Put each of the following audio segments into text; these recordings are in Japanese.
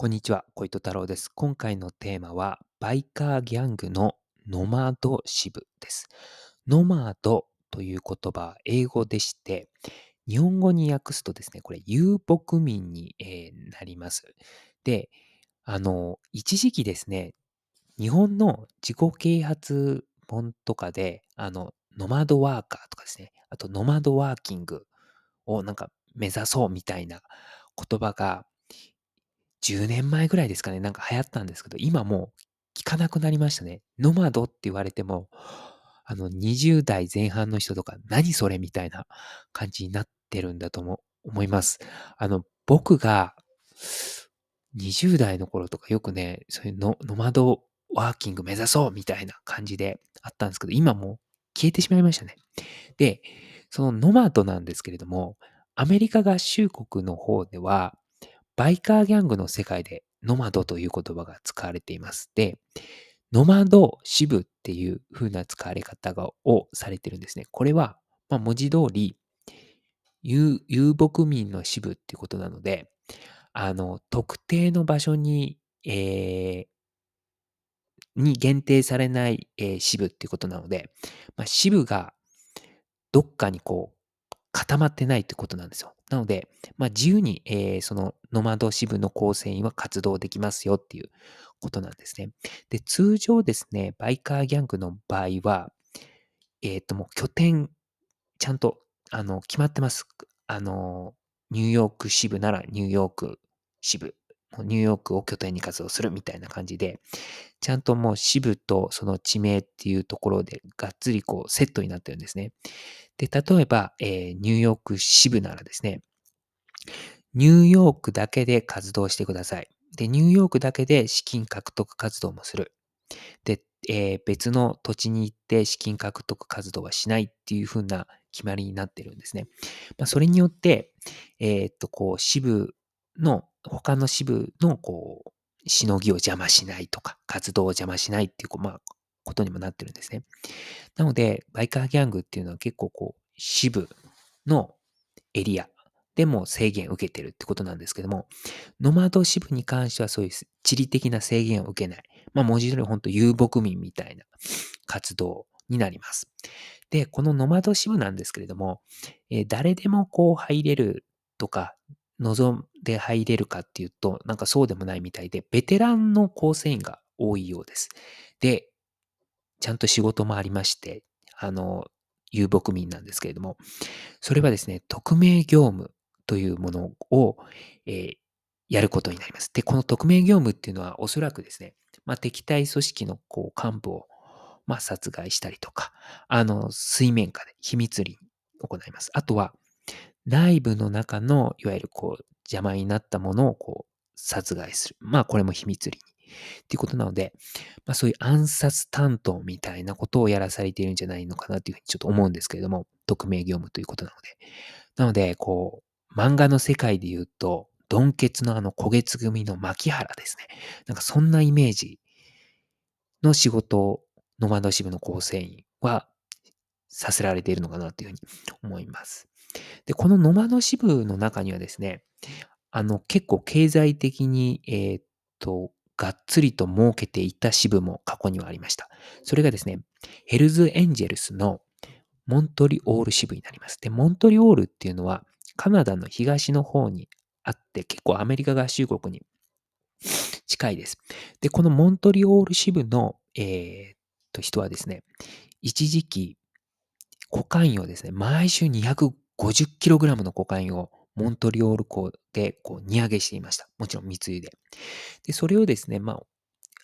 こんにちは、小糸太郎です。今回のテーマは、バイカーギャングのノマド支部です。ノマドという言葉は英語でして、日本語に訳すとですね、これ遊牧民に、えーなります。で、あの、一時期ですね、日本の自己啓発本とかで、あの、ノマドワーカーとかですね、あとノマドワーキングをなんか目指そうみたいな言葉が10年前ぐらいですかね、なんか流行ったんですけど、今もう聞かなくなりましたね。ノマドって言われても、あの、20代前半の人とか、何それみたいな感じになってるんだとも思います。あの、僕が20代の頃とかよくね、そういうノノマドワーキング目指そうみたいな感じであったんですけど、今もう消えてしまいましたね。で、そのノマドなんですけれども、アメリカ合衆国の方では、バイカーギャングの世界でノマドという言葉が使われています。で、ノマド支部っていう風な使われ方がをされてるんですね。これは、まあ、文字通り遊、遊牧民の支部っていうことなので、あの、特定の場所に、えー、に限定されない、えー支部っていうことなので、まあ、支部がどっかにこう固まってないってことなんですよ。なので、まあ、自由に、えーそのノマド支部の構成員は活動できますよっていうことなんですね。で、通常ですね、バイカーギャングの場合は、えっ、と、もう拠点、ちゃんと、あの、決まってます。あの、ニューヨーク支部ならニューヨーク支部、ニューヨークを拠点に活動するみたいな感じで、ちゃんともう支部とその地名っていうところでがっつりこうセットになってるんですね。で、例えば、えーニューヨーク支部ならですね、ニューヨークだけで活動してください。で、ニューヨークだけで資金獲得活動もする。で、えー別の土地に行って資金獲得活動はしないっていう風な決まりになってるんですね。まあ、それによって、えーっと、こう、支部の、他の支部の、こう、しのぎを邪魔しないとか、活動を邪魔しないっていう、こうまあ、ことにもなってるんですね。なので、バイカーギャングっていうのは結構こう、支部のエリアでも制限を受けてるってことなんですけども、ノマド支部に関してはそういう地理的な制限を受けない。まあ、文字通り本当遊牧民みたいな活動になります。で、このノマド支部なんですけれども、えー誰でもこう入れるとか、望んで入れるかっていうと、なんかそうでもないみたいで、ベテランの構成員が多いようです。で、ちゃんと仕事もありまして、あの、遊牧民なんですけれども、それはですね、匿名業務というものを、えーやることになります。で、この匿名業務っていうのはおそらくですね、まあ、敵対組織のこう幹部を、まあ、殺害したりとか、あの、水面下で秘密裏に行います。あとは、内部の中の、いわゆるこう、邪魔になったものをこう、殺害する。まあ、これも秘密裏に。っていうことなので、まあ、そういう暗殺担当みたいなことをやらされているんじゃないのかなというふうにちょっと思うんですけれども、匿名業務ということなので。なので、こう、漫画の世界で言うと、ドンケツのあの焦げつ組の牧原ですね。なんかそんなイメージの仕事をノマド支部の構成員はさせられているのかなというふうに思います。で、このノマド支部の中にはですね、あの結構経済的に、えーっと、がっつりと儲けていた支部も過去にはありました。それがですね、ヘルズエンジェルスのモントリオール支部になります。で、モントリオールっていうのはカナダの東の方にあって、結構アメリカ合衆国に近いです。で、このモントリオール支部の、えーっと人はですね、一時期、コカインをですね、毎週 250kg のコカインをモントリオール港でこう荷上げしていました。もちろん密輸で。で、それをですね、ま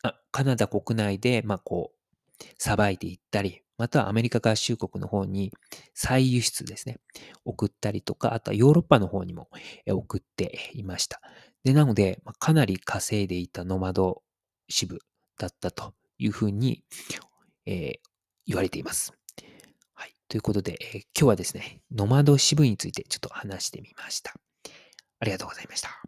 あ、あカナダ国内で、まあ、こう、さばいていったり、またはアメリカ合衆国の方に再輸出ですね、送ったりとか、あとはヨーロッパの方にも送っていました。で、なので、まかなり稼いでいたノマド支部だったというふうに、えー言われています。ということで、え今日はですね、ノマド支部についてちょっと話してみました。ありがとうございました。